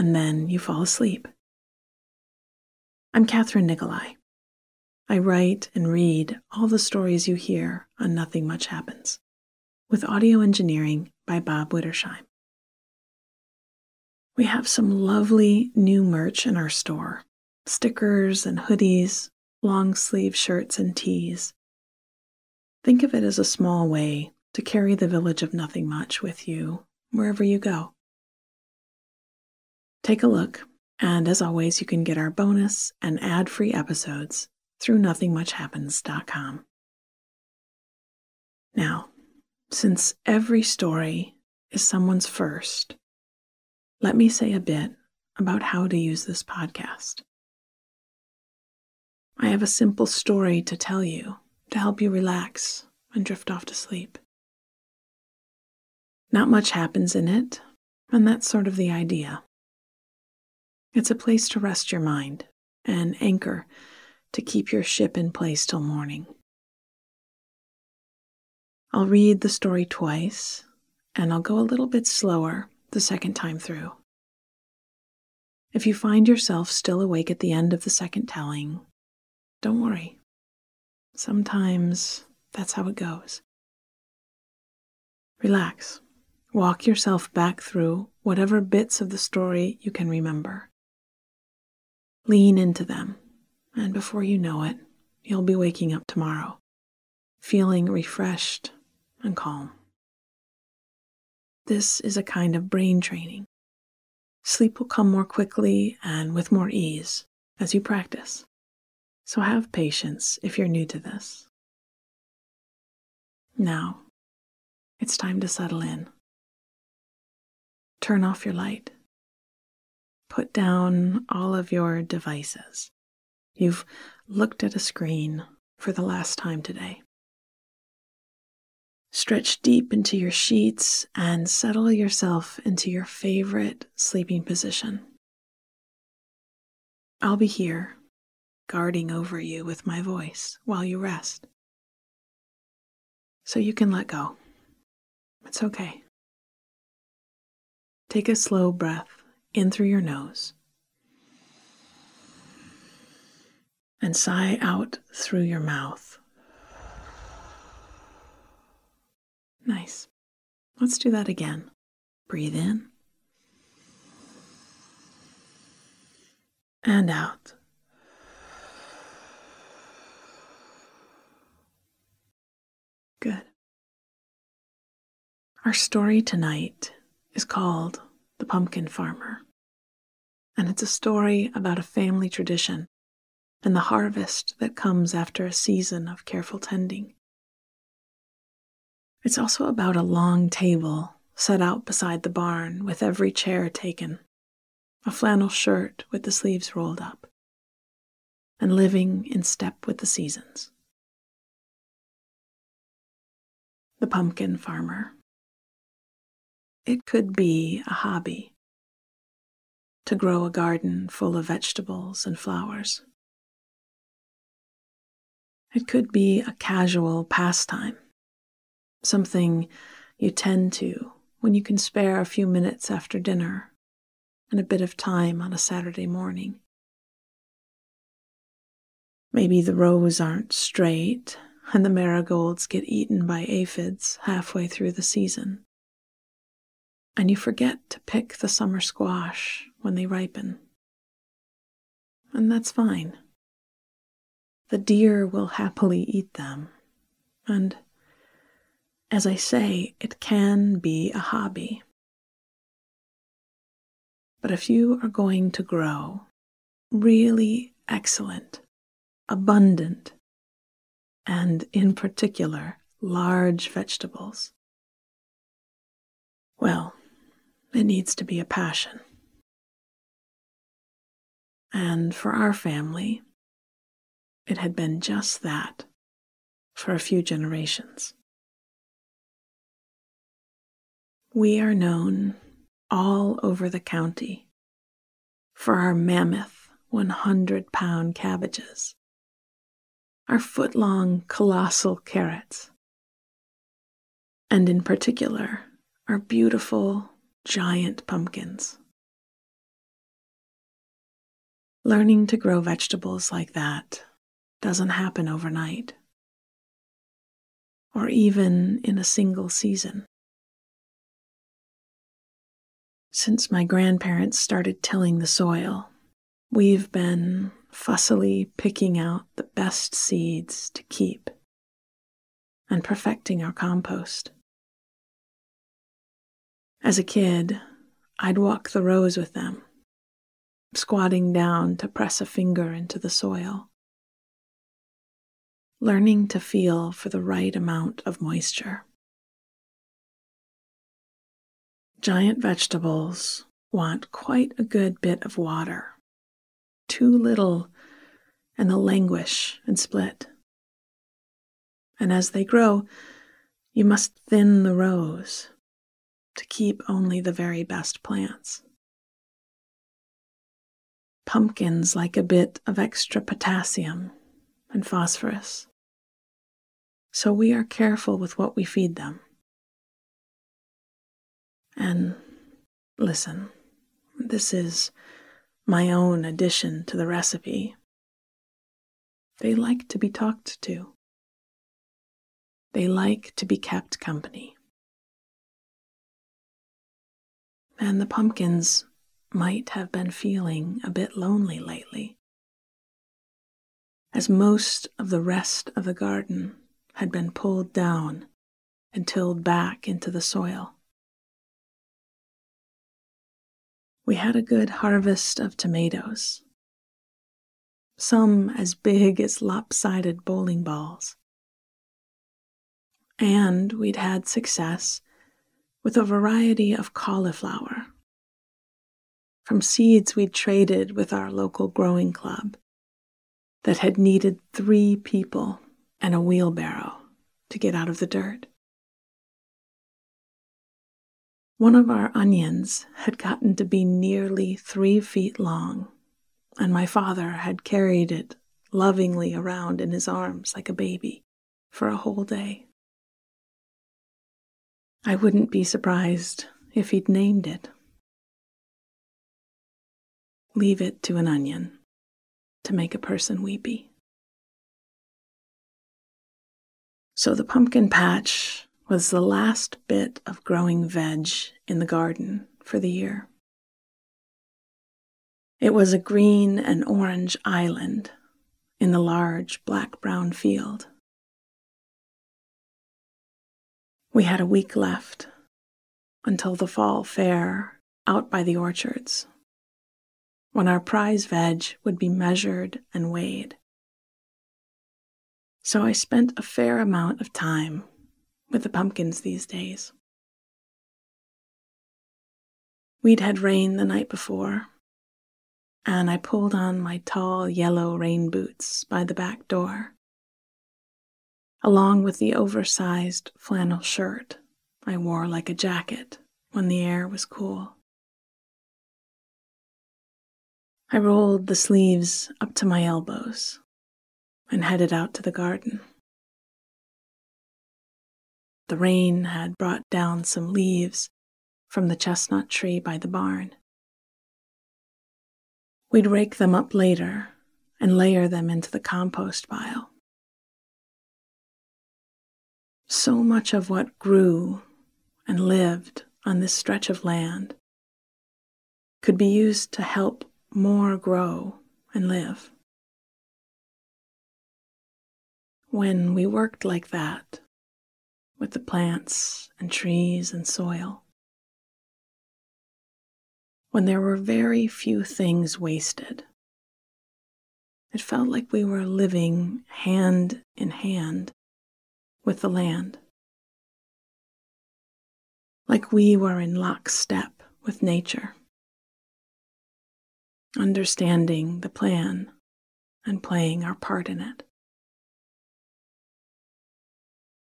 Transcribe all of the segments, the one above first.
and then you fall asleep. I'm Catherine Nikolai. I write and read all the stories you hear on Nothing Much Happens, with audio engineering by Bob Wittersheim. We have some lovely new merch in our store stickers and hoodies, long sleeve shirts and tees. Think of it as a small way to carry the village of Nothing Much with you wherever you go. Take a look, and as always, you can get our bonus and ad free episodes through nothingmuchhappens.com. Now, since every story is someone's first, let me say a bit about how to use this podcast. I have a simple story to tell you to help you relax and drift off to sleep. Not much happens in it, and that's sort of the idea. It's a place to rest your mind and anchor to keep your ship in place till morning. I'll read the story twice, and I'll go a little bit slower the second time through. If you find yourself still awake at the end of the second telling, don't worry. Sometimes that's how it goes. Relax. Walk yourself back through whatever bits of the story you can remember. Lean into them, and before you know it, you'll be waking up tomorrow, feeling refreshed and calm. This is a kind of brain training. Sleep will come more quickly and with more ease as you practice. So have patience if you're new to this. Now, it's time to settle in. Turn off your light. Put down all of your devices. You've looked at a screen for the last time today. Stretch deep into your sheets and settle yourself into your favorite sleeping position. I'll be here, guarding over you with my voice while you rest. So you can let go. It's okay. Take a slow breath in through your nose and sigh out through your mouth. Nice. Let's do that again. Breathe in and out. Good. Our story tonight is called The Pumpkin Farmer, and it's a story about a family tradition and the harvest that comes after a season of careful tending. It's also about a long table set out beside the barn with every chair taken, a flannel shirt with the sleeves rolled up, and living in step with the seasons. The Pumpkin Farmer. It could be a hobby to grow a garden full of vegetables and flowers. It could be a casual pastime, something you tend to when you can spare a few minutes after dinner and a bit of time on a Saturday morning. Maybe the rows aren't straight and the marigolds get eaten by aphids halfway through the season. And you forget to pick the summer squash when they ripen. And that's fine. The deer will happily eat them. And as I say, it can be a hobby. But if you are going to grow really excellent, abundant, and in particular, large vegetables, well, it needs to be a passion. And for our family, it had been just that for a few generations. We are known all over the county for our mammoth 100 pound cabbages, our foot long colossal carrots, and in particular, our beautiful giant pumpkins. Learning to grow vegetables like that doesn't happen overnight, or even in a single season. Since my grandparents started tilling the soil, we've been fussily picking out the best seeds to keep and perfecting our compost. As a kid, I'd walk the rows with them, squatting down to press a finger into the soil, learning to feel for the right amount of moisture. Giant vegetables want quite a good bit of water. Too little, and they'll languish and split. And as they grow, you must thin the rows to keep only the very best plants. Pumpkins like a bit of extra potassium and phosphorus. So we are careful with what we feed them. And listen, this is my own addition to the recipe. They like to be talked to. They like to be kept company. And the pumpkins might have been feeling a bit lonely lately, as most of the rest of the garden had been pulled down and tilled back into the soil. we had a good harvest of tomatoes, some as big as lopsided bowling balls. And we'd had success with a variety of cauliflower from seeds we'd traded with our local growing club that had needed three people and a wheelbarrow to get out of the dirt. One of our onions had gotten to be nearly three feet long, and my father had carried it lovingly around in his arms like a baby for a whole day. I wouldn't be surprised if he'd named it. Leave it to an onion to make a person weepy. So the pumpkin patch was the last bit of growing veg in the garden for the year. It was a green and orange island in the large black brown field. We had a week left until the fall fair out by the orchards, when our prize veg would be measured and weighed. So I spent a fair amount of time with the pumpkins these days. We'd had rain the night before, and I pulled on my tall yellow rain boots by the back door, along with the oversized flannel shirt I wore like a jacket when the air was cool. I rolled the sleeves up to my elbows and headed out to the garden. The rain had brought down some leaves from the chestnut tree by the barn. We'd rake them up later and layer them into the compost pile. So much of what grew and lived on this stretch of land could be used to help more grow and live. When we worked like that, with the plants and trees and soil, when there were very few things wasted, it felt like we were living hand in hand with the land, like we were in lockstep with nature understanding the plan and playing our part in it.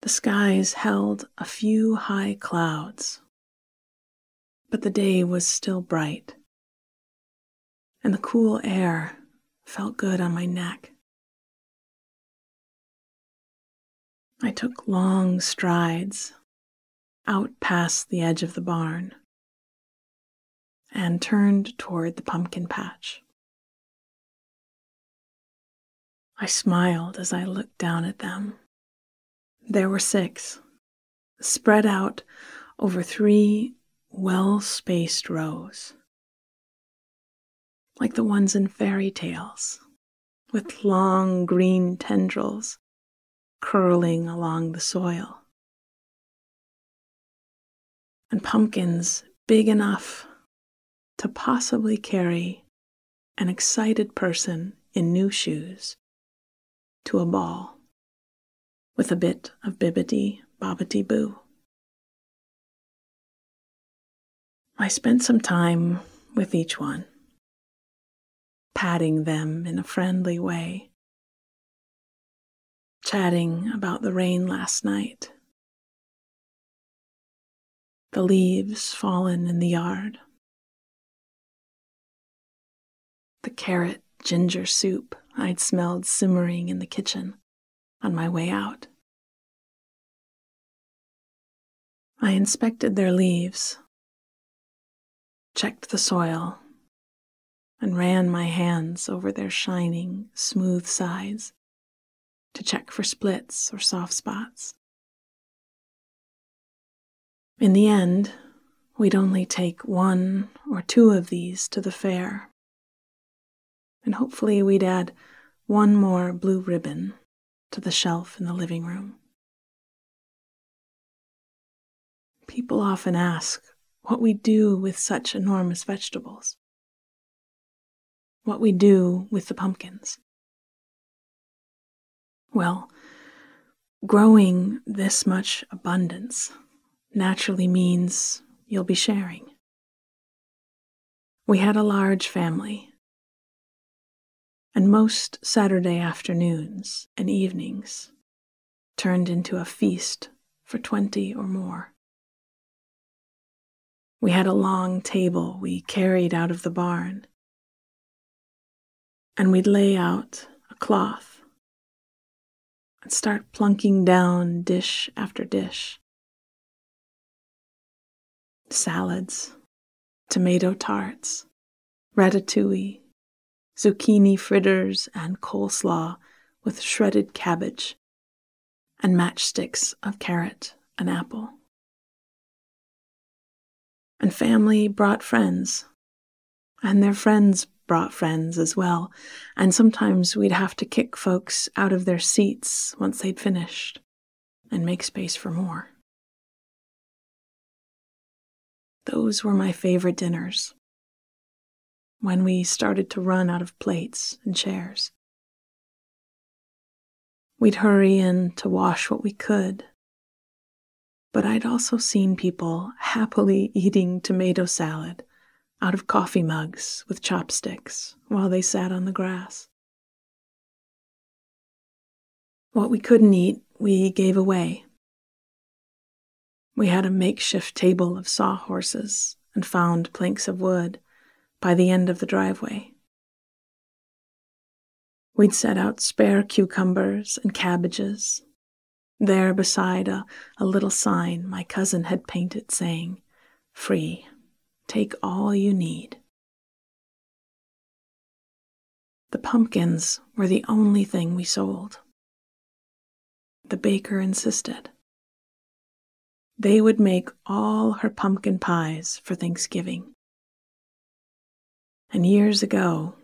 The skies held a few high clouds, but the day was still bright, and the cool air felt good on my neck. I took long strides out past the edge of the barn and turned toward the pumpkin patch. I smiled as I looked down at them. There were six, spread out over three well spaced rows, like the ones in fairy tales, with long green tendrils curling along the soil, and pumpkins big enough to possibly carry an excited person in new shoes to a ball with a bit of bibbity bobbity boo. I spent some time with each one, patting them in a friendly way, chatting about the rain last night, the leaves fallen in the yard. The carrot ginger soup I'd smelled simmering in the kitchen on my way out. I inspected their leaves, checked the soil, and ran my hands over their shining, smooth sides to check for splits or soft spots. In the end, we'd only take one or two of these to the fair and hopefully we'd add one more blue ribbon to the shelf in the living room. People often ask what we do with such enormous vegetables, what we do with the pumpkins. Well, growing this much abundance naturally means you'll be sharing. We had a large family and most Saturday afternoons and evenings turned into a feast for twenty or more. We had a long table we carried out of the barn, and we'd lay out a cloth and start plunking down dish after dish salads, tomato tarts, ratatouille, zucchini fritters, and coleslaw with shredded cabbage, and matchsticks of carrot and apple. And family brought friends, and their friends brought friends as well, and sometimes we'd have to kick folks out of their seats once they'd finished and make space for more. Those were my favorite dinners when we started to run out of plates and chairs. We'd hurry in to wash what we could. But I'd also seen people happily eating tomato salad out of coffee mugs with chopsticks while they sat on the grass. What we couldn't eat, we gave away. We had a makeshift table of sawhorses and found planks of wood by the end of the driveway We'd set out spare cucumbers and cabbages. There, beside a, a little sign my cousin had painted saying, Free, take all you need. The pumpkins were the only thing we sold. The baker insisted. They would make all her pumpkin pies for Thanksgiving. And years ago,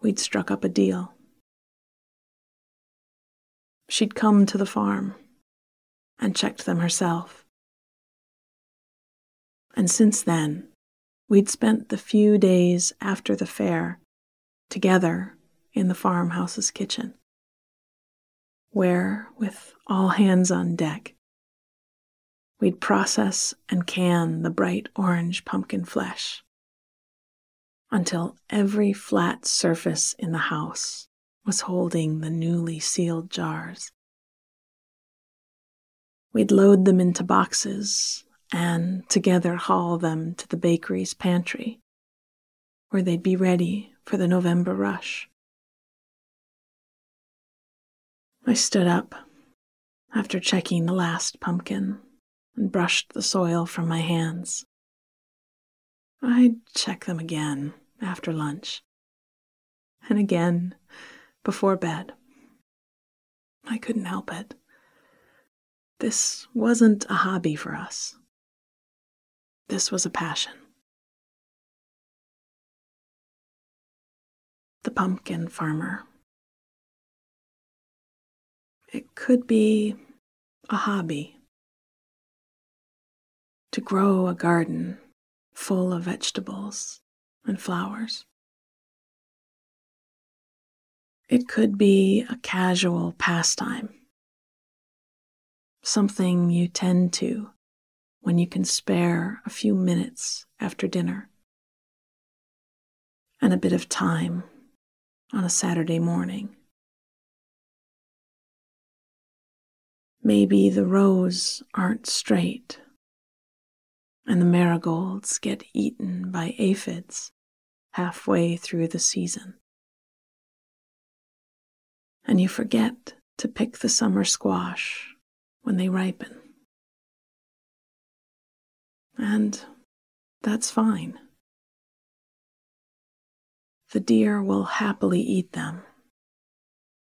we'd struck up a deal. She'd come to the farm and checked them herself. And since then, we'd spent the few days after the fair together in the farmhouse's kitchen, where, with all hands on deck, we'd process and can the bright orange pumpkin flesh until every flat surface in the house was holding the newly sealed jars. We'd load them into boxes and together haul them to the bakery's pantry, where they'd be ready for the November rush. I stood up after checking the last pumpkin and brushed the soil from my hands. I'd check them again after lunch and again before bed. I couldn't help it. This wasn't a hobby for us. This was a passion. The pumpkin farmer. It could be a hobby to grow a garden full of vegetables and flowers. It could be a casual pastime, something you tend to when you can spare a few minutes after dinner and a bit of time on a Saturday morning. Maybe the rows aren't straight and the marigolds get eaten by aphids halfway through the season. And you forget to pick the summer squash when they ripen. And that's fine. The deer will happily eat them.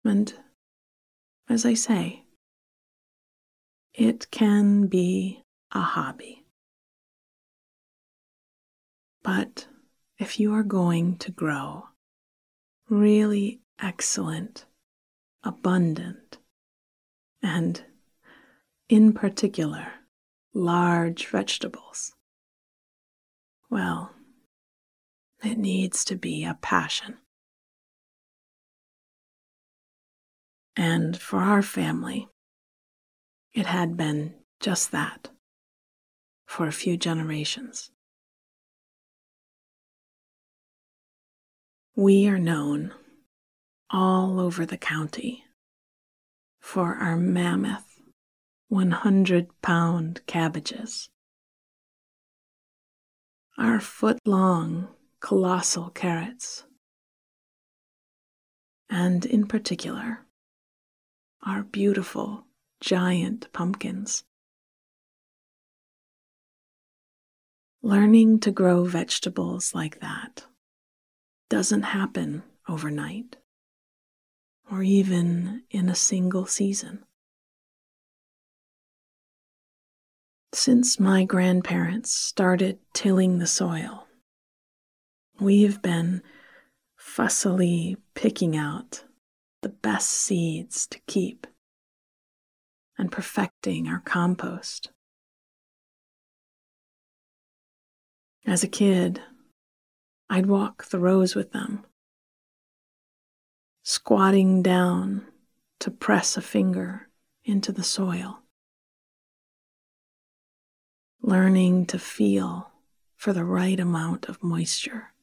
And as I say, it can be a hobby. But if you are going to grow really excellent, abundant, and in particular, large vegetables, well, it needs to be a passion. And for our family, it had been just that for a few generations. We are known all over the county for our mammoth 100 pound cabbages, our foot long colossal carrots, and in particular, our beautiful giant pumpkins. Learning to grow vegetables like that doesn't happen overnight or even in a single season. Since my grandparents started tilling the soil, we've been fussily picking out the best seeds to keep and perfecting our compost. As a kid, I'd walk the rows with them, squatting down to press a finger into the soil, learning to feel for the right amount of moisture.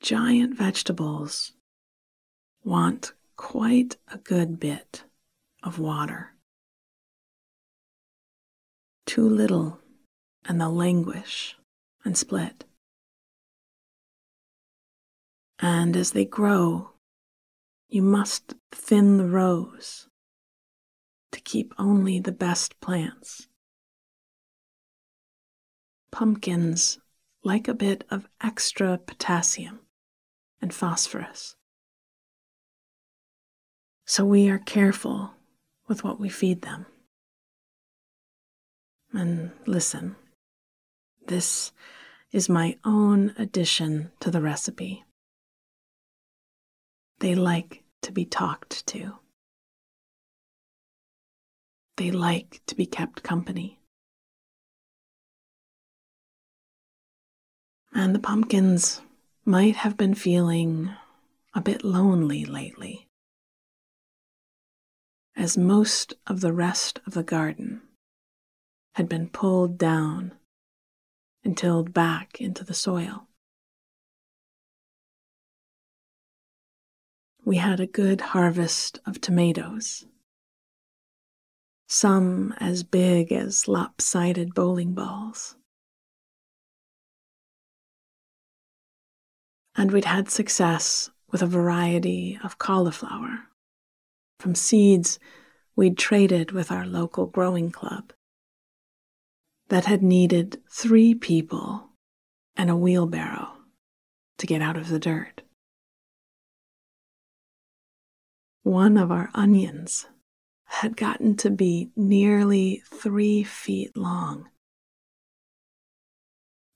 Giant vegetables want quite a good bit of water. Too little, and they'll languish and split. And as they grow, you must thin the rows to keep only the best plants. Pumpkins like a bit of extra potassium and phosphorus. So we are careful with what we feed them. And listen, this is my own addition to the recipe. They like to be talked to. They like to be kept company. And the pumpkins might have been feeling a bit lonely lately, as most of the rest of the garden had been pulled down and tilled back into the soil. We had a good harvest of tomatoes, some as big as lopsided bowling balls. And we'd had success with a variety of cauliflower from seeds we'd traded with our local growing club that had needed three people and a wheelbarrow to get out of the dirt. One of our onions had gotten to be nearly three feet long.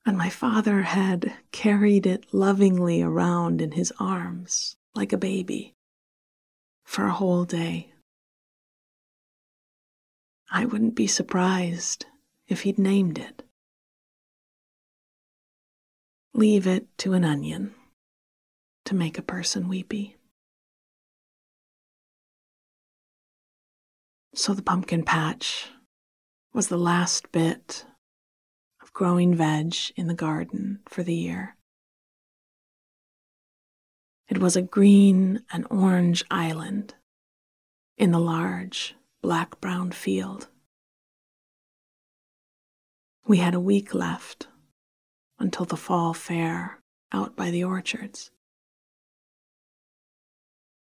And my father had carried it lovingly around in his arms like a baby for a whole day. I wouldn't be surprised if he'd named it. Leave it to an onion to make a person weepy. So the pumpkin patch was the last bit of growing veg in the garden for the year. It was a green and orange island in the large black brown field. We had a week left until the fall fair out by the orchards,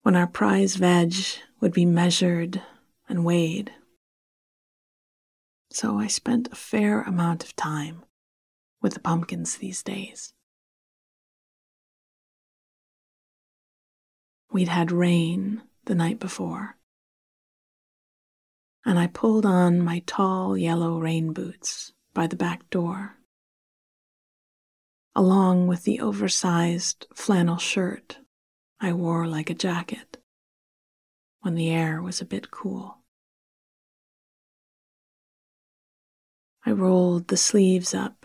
when our prize veg would be measured and weighed. So I spent a fair amount of time with the pumpkins these days. We'd had rain the night before, and I pulled on my tall yellow rain boots by the back door, along with the oversized flannel shirt I wore like a jacket when the air was a bit cool. I rolled the sleeves up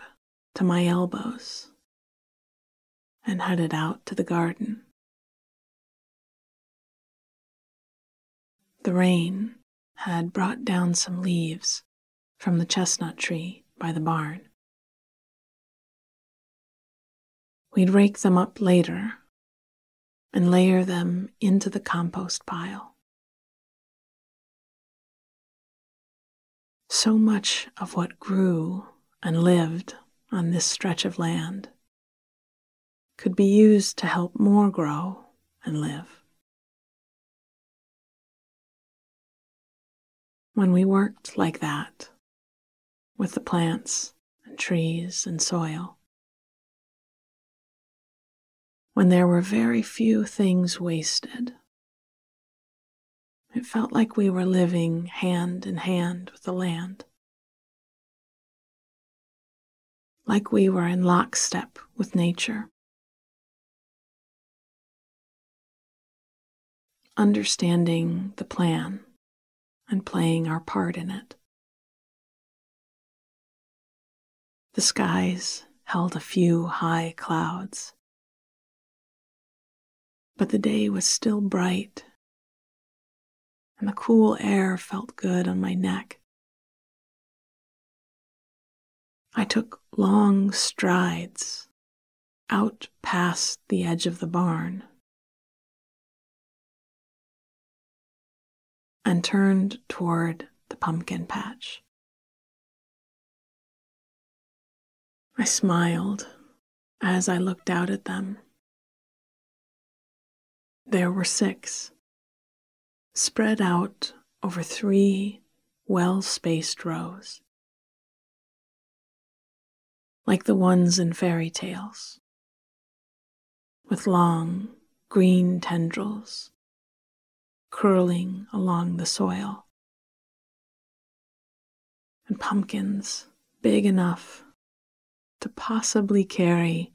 to my elbows and headed out to the garden. The rain had brought down some leaves from the chestnut tree by the barn. We'd rake them up later and layer them into the compost pile. So much of what grew and lived on this stretch of land could be used to help more grow and live. When we worked like that, with the plants and trees and soil. When there were very few things wasted, it felt like we were living hand in hand with the land. Like we were in lockstep with nature. Understanding the plan and playing our part in it. The skies held a few high clouds. But the day was still bright, and the cool air felt good on my neck. I took long strides out past the edge of the barn and turned toward the pumpkin patch. I smiled as I looked out at them There were six, spread out over three well spaced rows, like the ones in fairy tales, with long green tendrils curling along the soil, and pumpkins big enough to possibly carry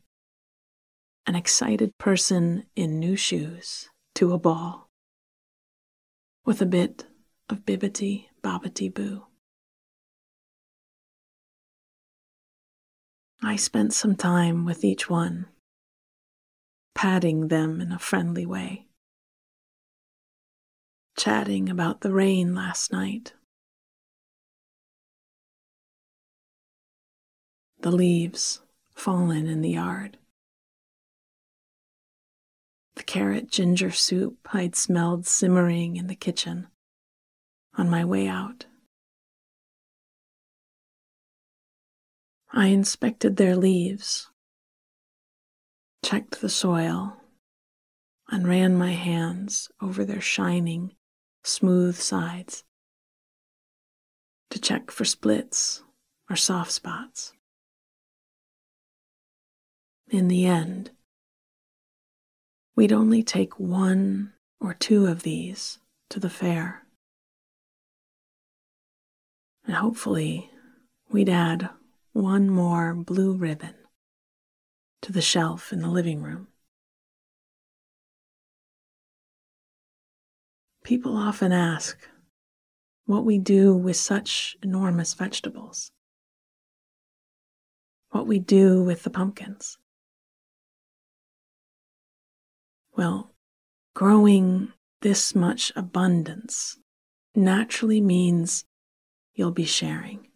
an excited person in new shoes to a ball with a bit of bibbity bobbity boo. I spent some time with each one, patting them in a friendly way, chatting about the rain last night, the leaves fallen in the yard, the carrot ginger soup I'd smelled simmering in the kitchen on my way out. I inspected their leaves, checked the soil, and ran my hands over their shining, smooth sides to check for splits or soft spots. In the end, we'd only take one or two of these to the fair. And hopefully, we'd add one more blue ribbon to the shelf in the living room. People often ask what we do with such enormous vegetables, what we do with the pumpkins. Well, growing this much abundance naturally means you'll be sharing.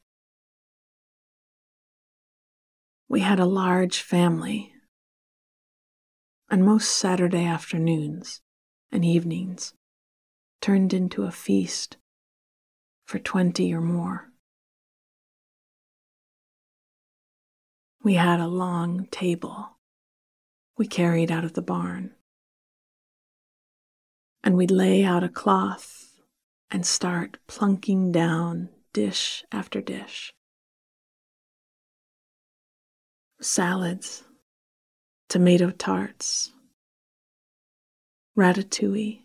We had a large family, and most Saturday afternoons and evenings turned into a feast for 20 or more. We had a long table we carried out of the barn and we'd lay out a cloth and start plunking down dish after dish. Salads, tomato tarts, ratatouille,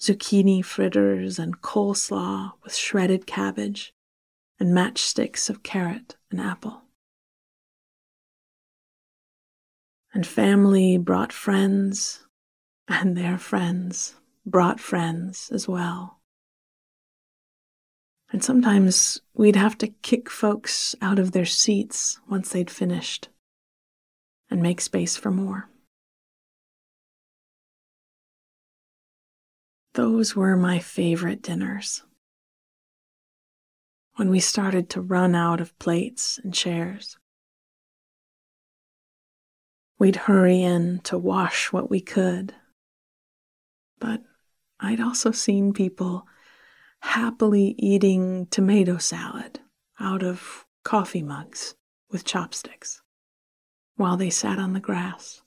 zucchini fritters, and coleslaw with shredded cabbage and matchsticks of carrot and apple. And family brought friends and their friends brought friends as well. And sometimes we'd have to kick folks out of their seats once they'd finished and make space for more. Those were my favorite dinners. When we started to run out of plates and chairs, we'd hurry in to wash what we could but I'd also seen people happily eating tomato salad out of coffee mugs with chopsticks while they sat on the grass.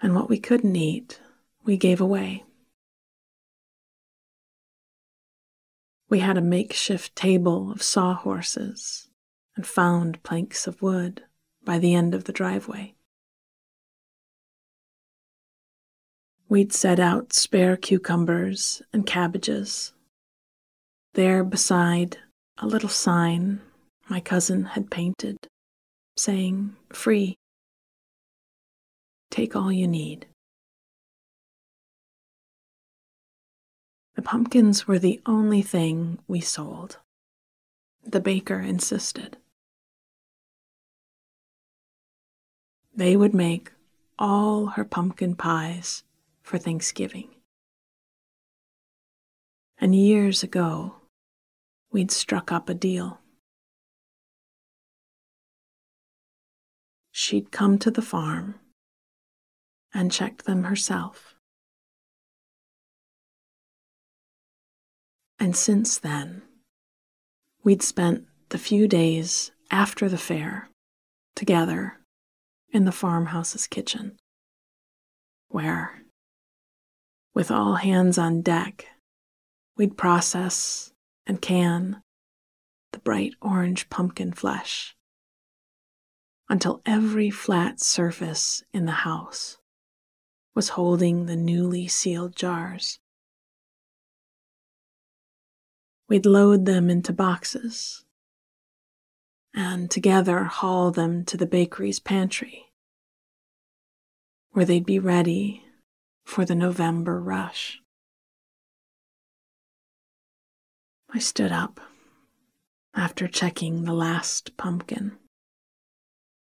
And what we couldn't eat, we gave away. We had a makeshift table of sawhorses and found planks of wood by the end of the driveway. We'd set out spare cucumbers and cabbages. There beside a little sign my cousin had painted saying, Free. Take all you need. The pumpkins were the only thing we sold. The baker insisted. They would make all her pumpkin pies for Thanksgiving. And years ago, we'd struck up a deal. She'd come to the farm and checked them herself. And since then, we'd spent the few days after the fair together in the farmhouse's kitchen, where, with all hands on deck, we'd process and can the bright orange pumpkin flesh until every flat surface in the house was holding the newly sealed jars. We'd load them into boxes and together haul them to the bakery's pantry, where they'd be ready for the November rush. I stood up after checking the last pumpkin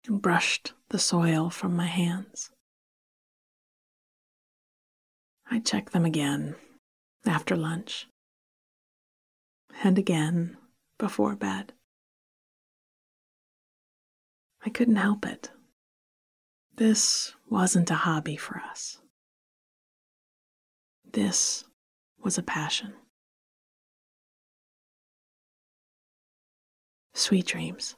and brushed the soil from my hands. I checked them again after lunch and again before bed. I couldn't help it. This wasn't a hobby for us. This was a passion. Sweet dreams.